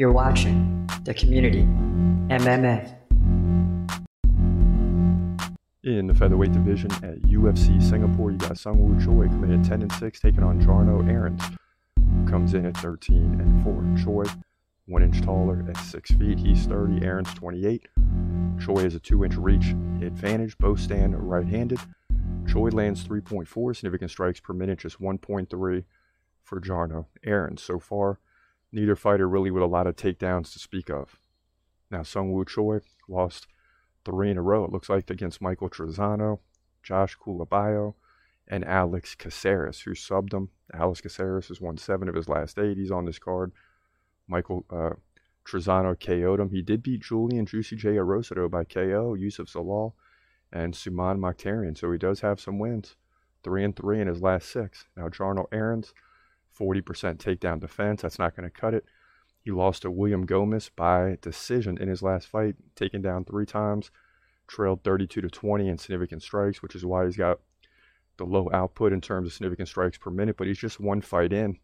You're watching The Community MMA. In the featherweight division at UFC Singapore, you got Sungwoo Choi coming at 10 and 6, taking on Jarno Errens, who comes in at 13 and 4. Choi, one inch taller at 6 feet. He's 30, Errens 28. Choi has a 2 inch reach advantage. Both stand right handed. Choi lands 3.4 significant strikes per minute, just 1.3 for Jarno Errens. So far, neither fighter really with a lot of takedowns to speak of. Now, Sungwoo Choi lost three in a row, it looks like, against Michael Trizano, Josh Culibao, and Alex Caceres, who subbed him. Alex Caceres has won seven of his last eight. He's on this card. Michael uh, Trizano KO'd him. He did beat Julian Juicy J. Arosado by KO, Youssef Zalal, and Suman Mokhtarian. So he does have some wins. Three and three in his last six. Now, Jarno Errens, 40% takedown defense. That's not going to cut it. He lost to William Gomis by decision in his last fight, taken down three times, trailed 32 to 20 in significant strikes, which is why he's got the low output in terms of significant strikes per minute, but he's just one fight in.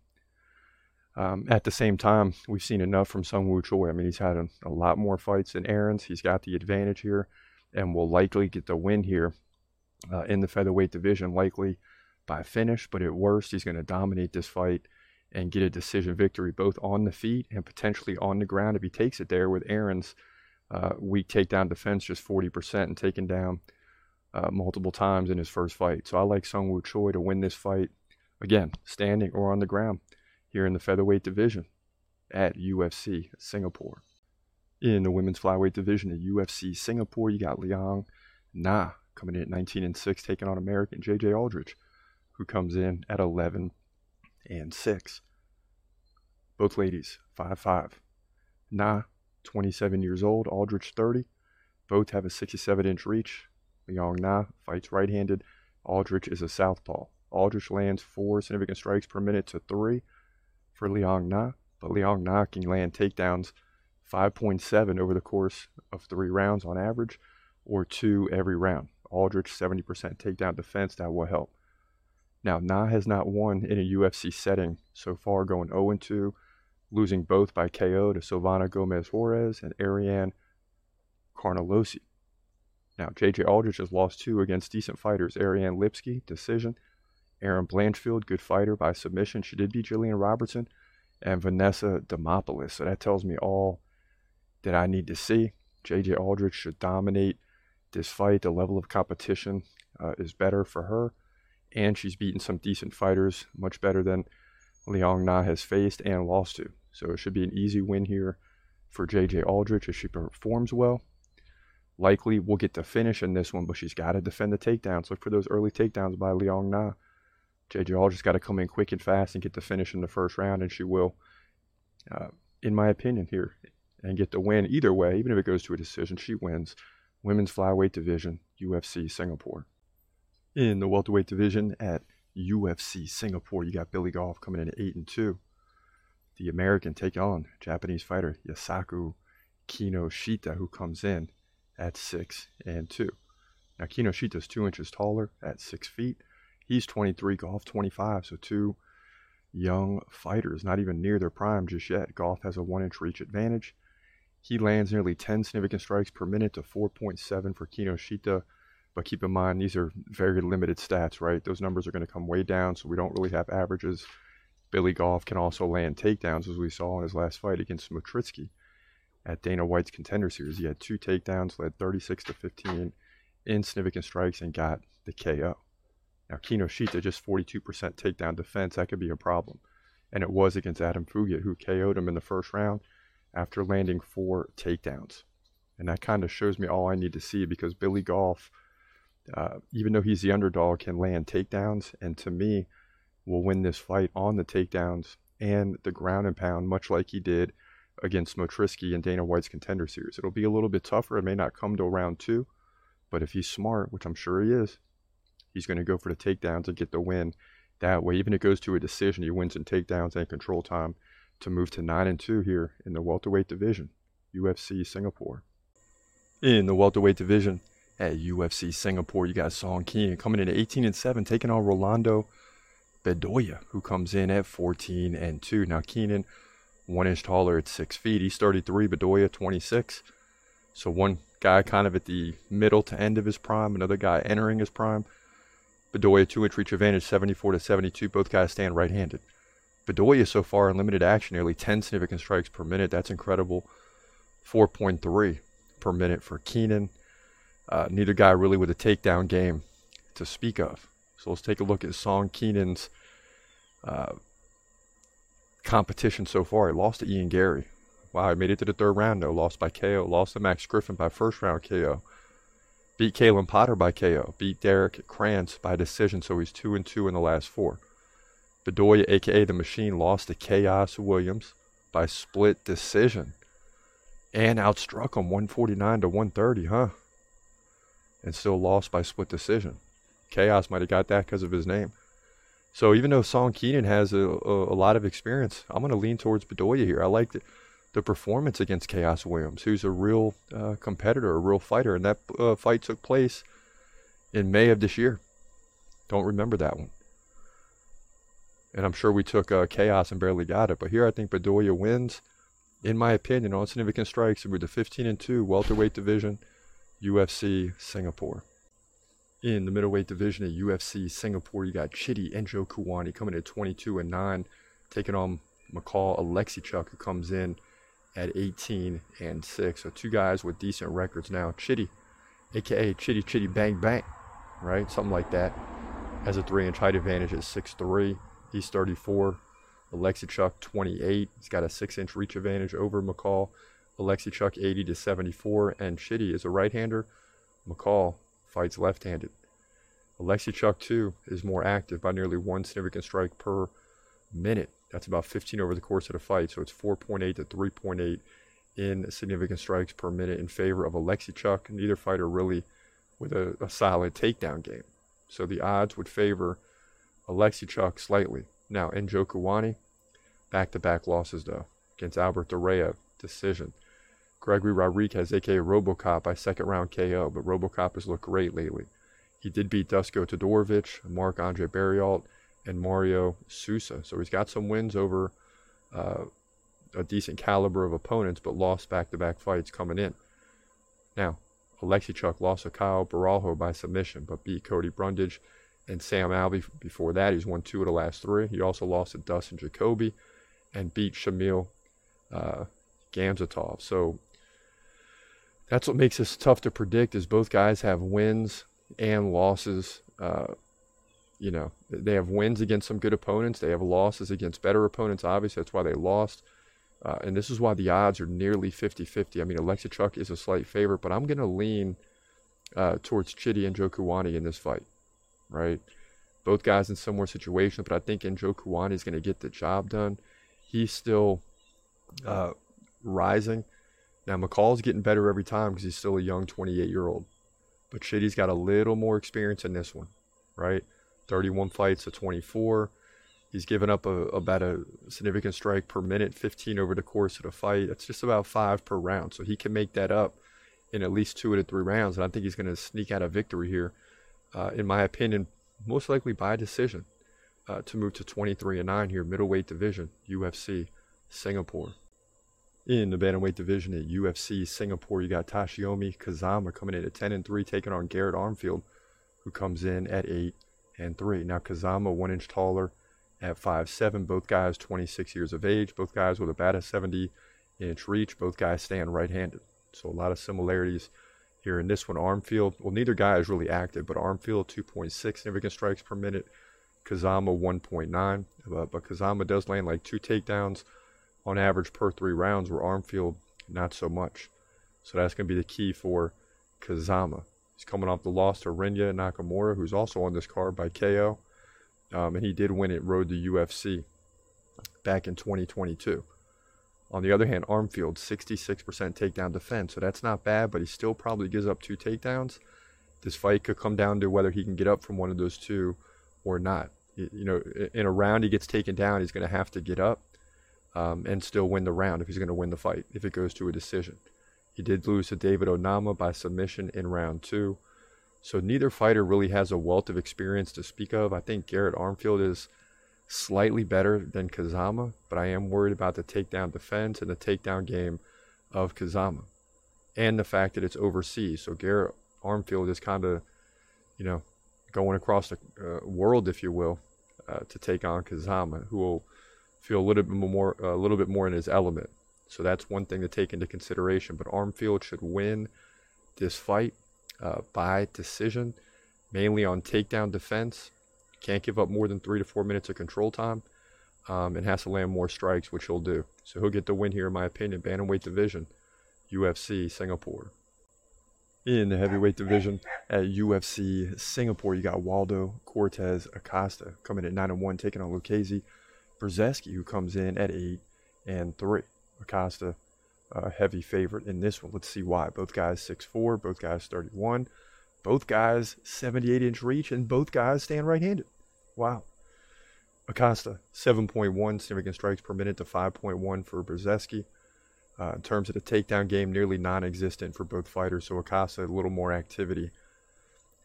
Um, at the same time, we've seen enough from Sungwoo Choi. I mean, he's had a, a lot more fights than Errens. He's got the advantage here and will likely get the win here uh, in the featherweight division, likely by finish. But at worst, he's going to dominate this fight and get a decision victory both on the feet and potentially on the ground if he takes it there with Errens' uh, weak takedown defense, just 40% and taken down uh, multiple times in his first fight. So I like Sungwoo Choi to win this fight, again, standing or on the ground here in the featherweight division at UFC Singapore. In the women's flyweight division at UFC Singapore, you got Liang Na coming in at 19 and 6, taking on American JJ Aldrich, who comes in at 11 and 6. Both ladies, 5 5. Na, 27 years old, Aldrich 30. Both have a 67 inch reach. Liang Na fights right handed. Aldrich is a southpaw. Aldrich lands four significant strikes per minute to three for Liang Na, but Liang Na can land takedowns 5.7 over the course of three rounds on average, or two every round. Aldrich 70% takedown defense, that will help. Now, Na has not won in a UFC setting so far, going 0 2, losing both by KO to Silvana Gomez Juarez and Ariane Carnelossi. Now, JJ Aldrich has lost two against decent fighters Ariane Lipski, decision, Erin Blanchfield, good fighter by submission. She did beat Jillian Robertson and Vanessa Demopoulos. So that tells me all that I need to see. JJ Aldrich should dominate this fight. The level of competition uh, is better for her. And she's beaten some decent fighters, much better than Liang Na has faced and lost to. So it should be an easy win here for JJ Aldrich if she performs well. Likely we'll get the finish in this one, but she's got to defend the takedowns. Look for those early takedowns by Liang Na. JJ Aldrich's got to come in quick and fast and get the finish in the first round, and she will, uh, in my opinion, here, and get the win either way. Even if it goes to a decision, she wins. Women's flyweight division, UFC Singapore. In the welterweight division at UFC Singapore, you got Billy Goff coming in at eight and two. The American take on Japanese fighter Yusaku Kinoshita, who comes in at six and two. Now Kinoshita is two inches taller at six feet. He's 23, Goff 25, so two young fighters, not even near their prime just yet. Goff has a one inch reach advantage. He lands nearly 10 significant strikes per minute to 4.7 for Kinoshita. But keep in mind, these are very limited stats, right? Those numbers are going to come way down, so we don't really have averages. Billy Goff can also land takedowns, as we saw in his last fight against Smotritsky at Dana White's Contender Series. He had two takedowns, led 36 to 15 in significant strikes, and got the KO. Now, Kinoshita, just 42% takedown defense, that could be a problem. And it was against Adam Fugitt, who KO'd him in the first round after landing four takedowns. And that kind of shows me all I need to see because Billy Goff, uh, even though he's the underdog, can land takedowns. And to me, will win this fight on the takedowns and the ground and pound, much like he did against Motrisky and Dana White's contender series. It'll be a little bit tougher. It may not come to round two, but if he's smart, which I'm sure he is, he's going to go for the takedowns and get the win that way. Even if it goes to a decision, he wins in takedowns and control time to move to 9 and 2 here in the welterweight division, UFC Singapore. In the welterweight division at UFC Singapore, you got Song Kenan coming in at 18 and 7, taking on Rolando Bedoya, who comes in at 14 and 2. Now, Kenan one inch taller at six feet. He's 33, Bedoya 26. So one guy kind of at the middle to end of his prime, another guy entering his prime. Bedoya two inch reach advantage, 74 to 72. Both guys stand right handed. Bedoya so far in limited action, nearly 10 significant strikes per minute. That's incredible. 4.3 per minute for Kenan. Uh, neither guy really with a takedown game to speak of. So let's take a look at Song Kenan's uh, competition so far. He lost to Ian Garry. Wow, he made it to the third round though. Lost by KO. Lost to Max Griffin by first round KO. Beat Callan Potter by KO. Beat Derrick Krantz by decision. So he's two and two in the last four. Bedoya, aka the Machine, lost to Khaos Williams by split decision. And outstruck him 149 to 130, huh? And still lost by split decision. Khaos might have got that because of his name. So even though Song Kenan has a, a, a lot of experience, I'm going to lean towards Bedoya here. I like the, the, performance against Khaos Williams, who's a real uh, competitor, a real fighter, and that uh, fight took place in May of this year. Don't remember that one. And I'm sure we took uh, Khaos and barely got it, but here I think Bedoya wins, in my opinion, on significant strikes with the 15 and 2 welterweight division, UFC Singapore in the middleweight division at UFC Singapore. You got Chidi Njokuani coming at 22 and 9, taking on Michal Oleksiejczuk, who comes in at 18 and 6. So two guys with decent records now. Chidi, aka Chitty Chitty Bang Bang, right? Something like that. Has a three inch height advantage at 6'3. He's 34. Oleksiejczuk 28. He's got a six inch reach advantage over McCall. Oleksiejczuk 80 to 74. And Chidi is a right hander. Michal fights left-handed. Oleksiejczuk, too, is more active by nearly one significant strike per minute. That's about 15 over the course of the fight. So it's 4.8 to 3.8 in significant strikes per minute in favor of Oleksiejczuk. Neither fighter really with a, a solid takedown game. So the odds would favor Oleksiejczuk slightly. Now, Njokuani, back-to-back losses, though, against Albert Duraev, decision. Gregory Rodriguez, aka Robocop, by second round KO, but Robocop has looked great lately. He did beat Dusko Todorovic, Marc Andre Barriault, and Mario Sousa. So he's got some wins over uh, a decent caliber of opponents, but lost back to back fights coming in. Now, Oleksiejczuk lost to Caio Borralho by submission, but beat Cody Brundage and Sam Alvey before that. He's won two of the last three. He also lost to Dustin Jacoby and beat Shamil uh, Gamzatov. So that's what makes this tough to predict is both guys have wins and losses. Uh, you know they have wins against some good opponents. They have losses against better opponents obviously. That's why they lost. Uh, and this is why the odds are nearly 50-50 i mean Oleksiejczuk is a slight favorite but i'm going to lean uh, towards chidi Njokuani in this fight right? Both guys in similar situations but i think Njokuani is going to get the job done. He's still uh, rising now Michal's getting better every time because he's still a young 28 year old. But Chidi's got a little more experience in this one, right? 31 fights to 24. He's given up a, about a significant strike per minute, 15 over the course of the fight. That's just about five per round. So he can make that up in at least two of the three rounds. And I think he's going to sneak out a victory here, uh, in my opinion, most likely by decision, uh, to move to 23 and 9 here, middleweight division, UFC, Singapore. In the bantamweight division at UFC Singapore, you got Toshiomi Kazama coming in at 10 and 3, taking on Garrett Armfield, who comes in at 8 and 3. Now Kazama one inch taller at 5'7. Both guys 26 years of age. Both guys with about a 70 inch reach. Both guys stand right-handed. So a lot of similarities here in this one. Armfield, well, neither guy is really active, but Armfield 2.6 significant strikes per minute. Kazama 1.9, but, but Kazama does land like two takedowns on average per three rounds, where Armfield not so much. So that's going to be the key for Kazama. He's coming off the loss to Rinya Nakamura, who's also on this card by KO. Um, and he did win it Road to UFC back in 2022. On the other hand, Armfield, 66% takedown defense. So that's not bad, but he still probably gives up two takedowns. This fight could come down to whether he can get up from one of those two or not. You know, in a round he gets taken down, he's going to have to get up um, and still win the round if he's going to win the fight, if it goes to a decision. He did lose to David Onama by submission in round two. So neither fighter really has a wealth of experience to speak of. I think Garrett Armfield is slightly better than Kazama, but I am worried about the takedown defense and the takedown game of Kazama. And the fact that it's overseas. So Garrett Armfield is kind of, you know, going across the uh, world, if you will, uh, to take on Kazama, who will feel a little bit more, a little bit more in his element. So that's one thing to take into consideration. But Armfield should win this fight uh, by decision, mainly on takedown defense. Can't give up more than three to four minutes of control time, um, and has to land more strikes, which he'll do. So he'll get the win here, in my opinion. Bantamweight division, UFC Singapore. In the heavyweight division at UFC Singapore, you got Waldo Cortez Acosta coming at nine and one, taking on Lukasz Brzeski, who comes in at eight and three. Acosta, a heavy favorite in this one. Let's see why. Both guys 6'4, both guys 31, both guys 78 inch reach, and both guys stand right handed. Wow. Acosta, 7.1 significant strikes per minute to 5.1 for Brzeski. Uh, in terms of the takedown game, nearly non existent for both fighters. So Acosta, a little more activity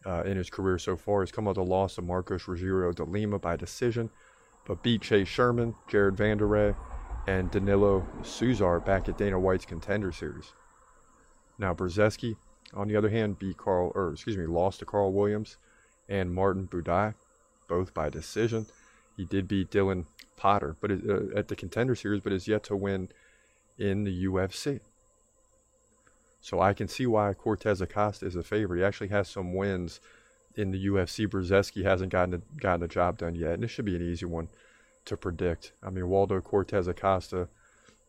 uh, in his career so far. Has come out the loss of Marcos Rogério de Lima by decision, but beat Chase Sherman, Jared Vanderaa, and Danilo Suzar back at Dana White's Contender Series. Now Brzeski, on the other hand, beat Carl, or excuse me, lost to Carl Williams and Martin Buday, both by decision. He did beat Dylan Potter, but uh, at the Contender Series, but is yet to win in the UFC. So I can see why Cortez Acosta is a favorite. He actually has some wins in the UFC. Brzeski hasn't gotten a, gotten a job done yet, and this should be an easy one to predict. I mean, Waldo Cortez Acosta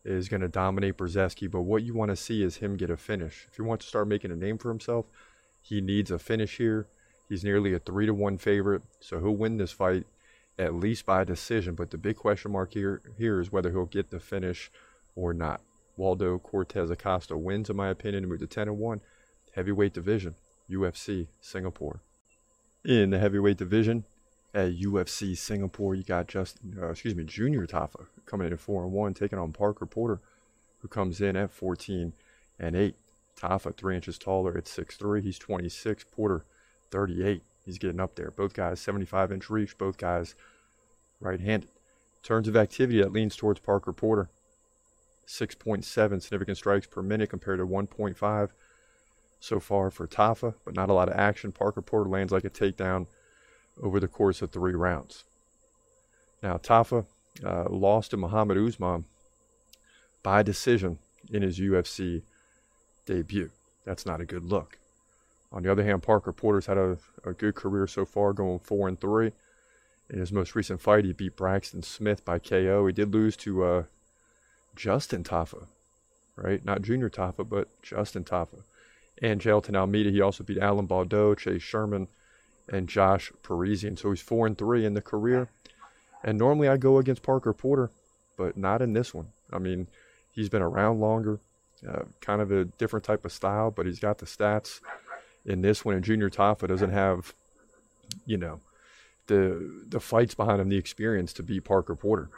is going to dominate Brzeski, but what you want to see is him get a finish. If he wants to start making a name for himself, he needs a finish here. He's nearly a three to one favorite, so he'll win this fight at least by decision. But the big question mark here here is whether he'll get the finish or not. Waldo Cortez Acosta wins, in my opinion, to move to 10 and 1. Heavyweight division, UFC Singapore. In the heavyweight division, at UFC Singapore, you got just uh, excuse me, Junior Tafa coming in at four and one, taking on Parker Porter, who comes in at 14 and eight. Tafa three inches taller at six three. He's 26. Porter 38. He's getting up there. Both guys 75 inch reach. Both guys right-handed. Terms of activity, that leans towards Parker Porter. 6.7 significant strikes per minute compared to 1.5 so far for Tafa, but not a lot of action. Parker Porter lands like a takedown over the course of three rounds. Now, Tafa uh, lost to Muhammad Usman by decision in his UFC debut. That's not a good look. On the other hand, Parker Porter's had a, a good career so far, going four and three. In his most recent fight, he beat Braxton Smith by KO. He did lose to uh, Justin Tafa, right? Not Junior Tafa, but Justin Tafa. And Jailton Almeida, he also beat Alan Baudot, Chase Sherman, and Josh Parisian. So he's four and three in the career. And normally I go against Parker Porter, but not in this one. I mean, he's been around longer, uh, kind of a different type of style, but he's got the stats in this one. And Junior Tafa doesn't have, you know, the the fights behind him, the experience to beat Parker Porter.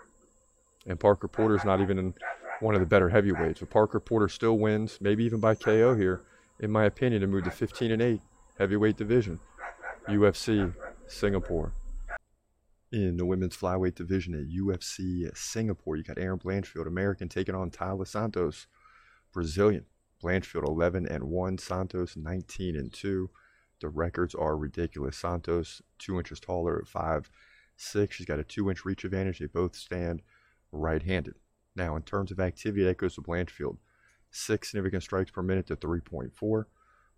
And Parker Porter's not even in one of the better heavyweights. But Parker Porter still wins, maybe even by KO here, in my opinion, to move to 15 and 8 heavyweight division. UFC Singapore. In the women's flyweight division at UFC Singapore, you got Erin Blanchfield, American, taking on Taila Santos, Brazilian. Blanchfield 11 and 1, Santos 19 and 2. The records are ridiculous. Santos, two inches taller at 5 6. She's got a two inch reach advantage. They both stand right handed. Now, in terms of activity, that goes to Blanchfield. Six significant strikes per minute to 3.4.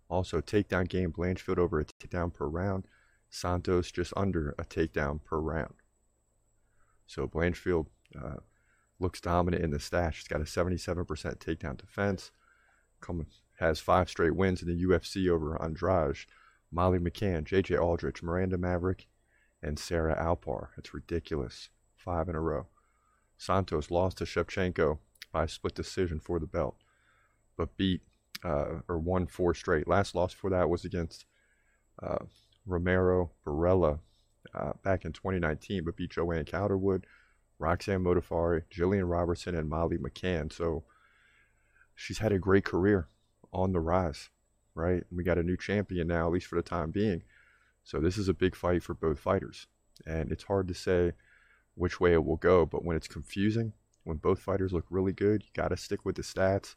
Also, takedown game Blanchfield over a takedown per round. Santos just under a takedown per round. So Blanchfield uh, looks dominant in the stash. She's got a 77% takedown defense. Come, has five straight wins in the UFC over Andrade, Molly McCann, JJ Aldrich, Miranda Maverick, and Sarah Alpar. It's ridiculous. Five in a row. Santos lost to Shevchenko by split decision for the belt, but beat uh, or won four straight. Last loss for that was against uh, Romero Borella uh, back in 2019, but beat Joanne Calderwood, Roxanne Modafferi, Jillian Robertson, and Molly McCann. So she's had a great career on the rise, right? We got a new champion now, at least for the time being. So this is a big fight for both fighters. And it's hard to say which way it will go. But when it's confusing, when both fighters look really good, you got to stick with the stats.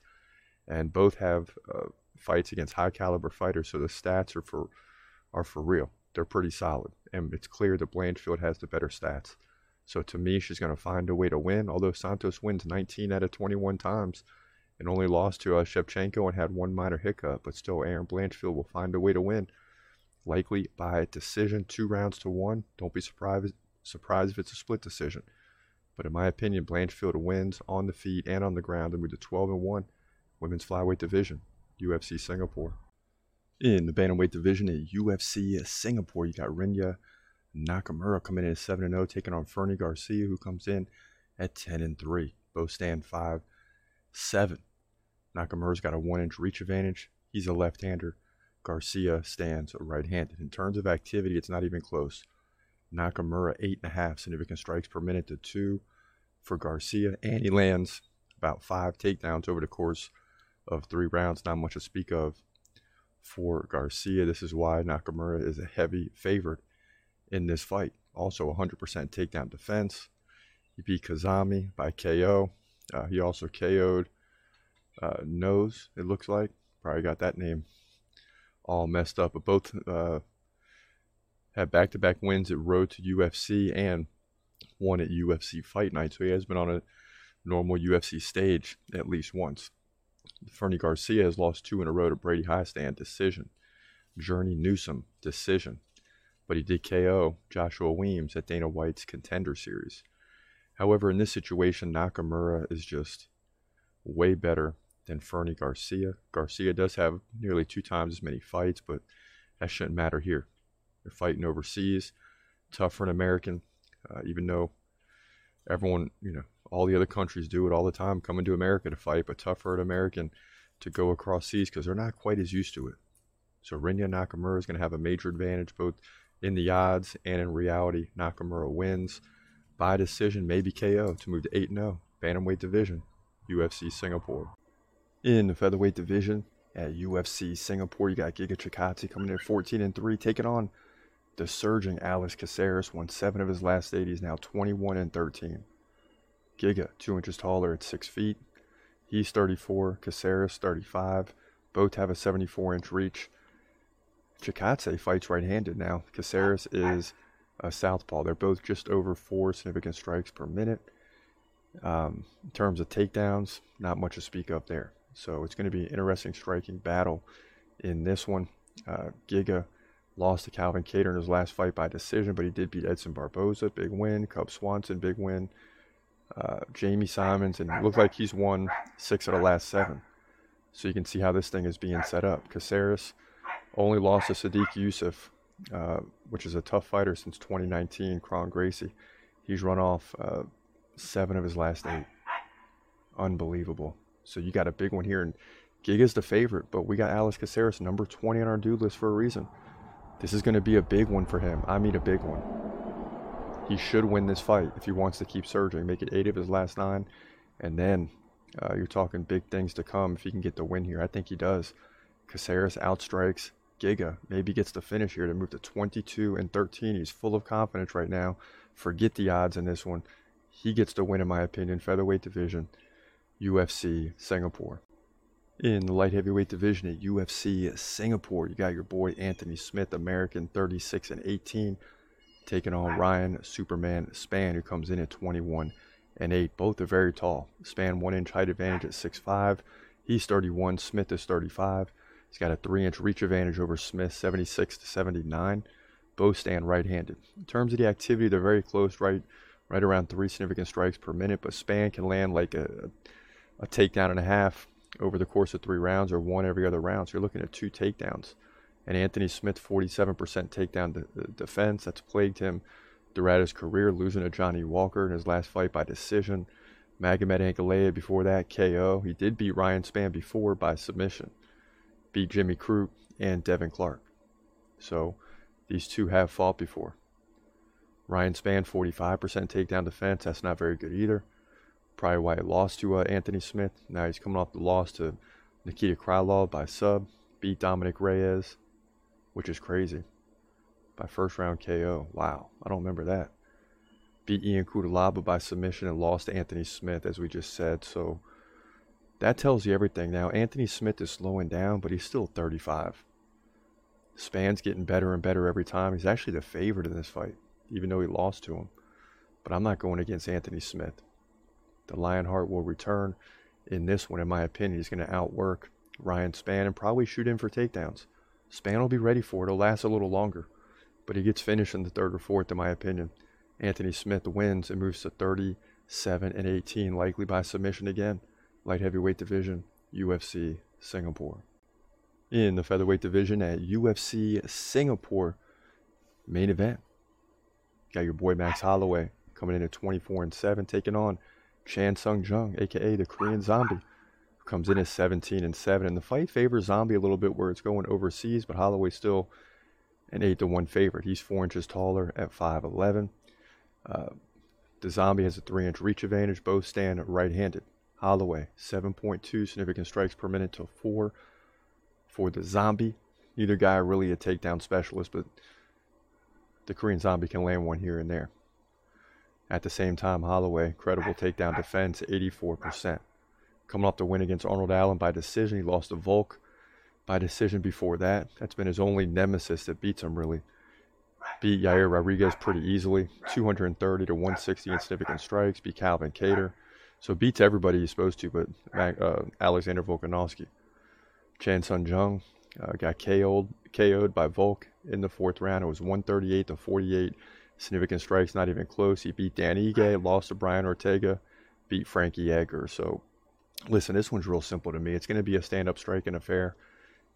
And both have uh, fights against high caliber fighters, so the stats are for are for real. They're pretty solid, and it's clear that Blanchfield has the better stats. So to me, she's going to find a way to win. Although Santos wins 19 out of 21 times, and only lost to uh, Shevchenko and had one minor hiccup, but still, Erin Blanchfield will find a way to win, likely by decision, two rounds to one. Don't be surprised surprised if it's a split decision. But in my opinion, Blanchfield wins on the feet and on the ground and move to 12 and 1 women's flyweight division, UFC Singapore. In the bantamweight division at UFC Singapore, you got Rinya Nakamura coming in at 7 0, taking on Fernie Garcia, who comes in at 10 and 3. Both stand 5 7. Nakamura's got a one inch reach advantage. He's a left hander. Garcia stands right handed. In terms of activity, it's not even close. Nakamura, eight and a half significant strikes per minute to two for Garcia, and he lands about five takedowns over the course of three rounds. Not much to speak of for Garcia. This is why Nakamura is a heavy favorite in this fight. Also, 100% takedown defense. He beat Kazama by KO. Uh, he also KO'd uh, Nose, it looks like. Probably got that name all messed up. But both uh, had back to back wins at Road to UFC and one at UFC Fight Night. So he has been on a normal UFC stage at least once. Fernie Garcia has lost two in a row to Brady Hiestand, decision. Journey Newsom, decision. But he did KO Joshua Weems at Dana White's Contender Series. However, in this situation, Nakamura is just way better than Fernie Garcia. Garcia does have nearly two times as many fights, but that shouldn't matter here. They're fighting overseas, tough for an American, uh, even though everyone, you know, all the other countries do it all the time, coming to America to fight, but tough for an American to go across seas because they're not quite as used to it. So Rinya Nakamura is going to have a major advantage both in the odds and in reality. Nakamura wins by decision, maybe KO, to move to 8 0, Bantamweight Division, UFC Singapore. In the featherweight division at UFC Singapore, you got Giga Chikadze coming in 14 and 3, taking on the surging Alex Caceres won seven of his last eight. He's now 21 and 13. Giga, two inches taller at six feet. He's 34. Caceres, 35. Both have a 74 inch reach. Chikadze fights right handed now. Caceres is a southpaw. They're both just over four significant strikes per minute. Um, in terms of takedowns, not much to speak of there. So it's going to be an interesting striking battle in this one. Uh, Giga Lost to Calvin Kattar in his last fight by decision, but he did beat Edson Barboza, big win. Cub Swanson, big win. Uh, Jamey Simmons, and it looked like he's won six of the last seven. So you can see how this thing is being set up. Caceres only lost to Sodiq Yusuff, uh, which is a tough fighter since 2019, Kron Gracie. He's run off uh, seven of his last eight. Unbelievable. So you got a big one here, and Giga's the favorite, but we got Alex Caceres, number 20 on our dude list for a reason. This is going to be a big one for him. I mean, a big one. He should win this fight if he wants to keep surging, make it eight of his last nine, and then uh, you're talking big things to come if he can get the win here. I think he does. Caceres outstrikes Giga. Maybe gets the finish here to move to 22 and 13. He's full of confidence right now. Forget the odds in this one. He gets the win, in my opinion. Featherweight division, UFC Singapore in the light heavyweight division at UFC Singapore. You got your boy Anthony Smith, American 36 and 18, taking on Ryan Superman Spann, who comes in at 21 and 8. Both are very tall. Spann one inch height advantage at 6'5. He's 31. Smith is 35. He's got a three inch reach advantage over Smith, 76 to 79. Both stand right handed. In terms of the activity, they're very close, right, right around three significant strikes per minute, but Spann can land like a, a takedown and a half over the course of three rounds or one every other round. So you're looking at two takedowns. And Anthony Smith, 47% takedown de- uh, defense. That's plagued him throughout his career, losing to Johnny Walker in his last fight by decision. Magomed Ankalaev before that, KO. He did beat Ryan Spann before by submission. Beat Jimmy Crute and Devin Clark. So these two have fought before. Ryan Spann, 45% takedown defense. That's not very good either probably why he lost to uh, Anthony Smith. Now he's coming off the loss to Nikita Krylov by sub, beat Dominick Reyes, which is crazy, by first round KO. Wow, I don't remember that. beat Ion Cutelaba by submission and lost to Anthony Smith, as we just said. So that tells you everything. Now, Anthony Smith is slowing down, but he's still 35. Spann's getting better and better every time. He's actually the favorite in this fight, even though he lost to him. But I'm not going against Anthony Smith. The Lionheart will return in this one, in my opinion. He's going to outwork Ryan Spann and probably shoot in for takedowns. Spann will be ready for it. It'll last a little longer, but he gets finished in the third or fourth, in my opinion. Anthony Smith wins and moves to 37 and 18, likely by submission again. Light heavyweight division, UFC Singapore. In the featherweight division at UFC Singapore, main event. Got your boy Max Holloway coming in at 24 and 7, taking on Chan Sung Jung, aka the Korean Zombie comes in at 17 and 7. And the fight favors Zombie a little bit where it's going overseas, but Holloway's still an 8 to 1 favorite. He's 4 inches taller at 5'11. Uh, the Zombie has a 3 inch reach advantage. Both stand right handed. Holloway, 7.2 significant strikes per minute to 4 for the Zombie. Neither guy really a takedown specialist, but the Korean Zombie can land one here and there. At the same time, Holloway, credible takedown defense, 84% coming off the win against Arnold Allen by decision. He lost to Volk by decision before that. That's been his only nemesis that beats him, really. Beat Yair Rodriguez pretty easily, 230 to 160 in significant strikes. Beat Calvin Kattar. So beats everybody he's supposed to, but uh, Alexander Volkanovski. Chan Sung Jung uh, got KO'd, KO'd by Volk in the fourth round. It was 138 to 48 significant strikes, not even close. He beat Dan Ige, lost to Brian Ortega, beat Frankie Edgar. So listen, this one's real simple to me. It's going to be a stand up striking affair,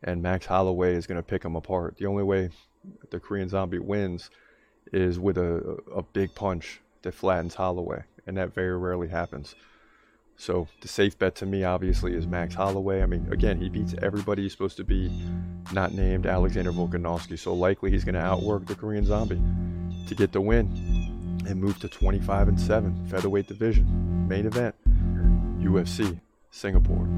and Max Holloway is going to pick him apart. The only way the Korean Zombie wins is with a, a big punch that flattens Holloway, and that very rarely happens. So the safe bet to me, obviously, is Max Holloway. I mean, again, he beats everybody he's supposed to be, not named Alexander Volkanovski. So likely he's going to outwork the Korean Zombie to get the win and move to 25 and 7 featherweight division main event UFC Singapore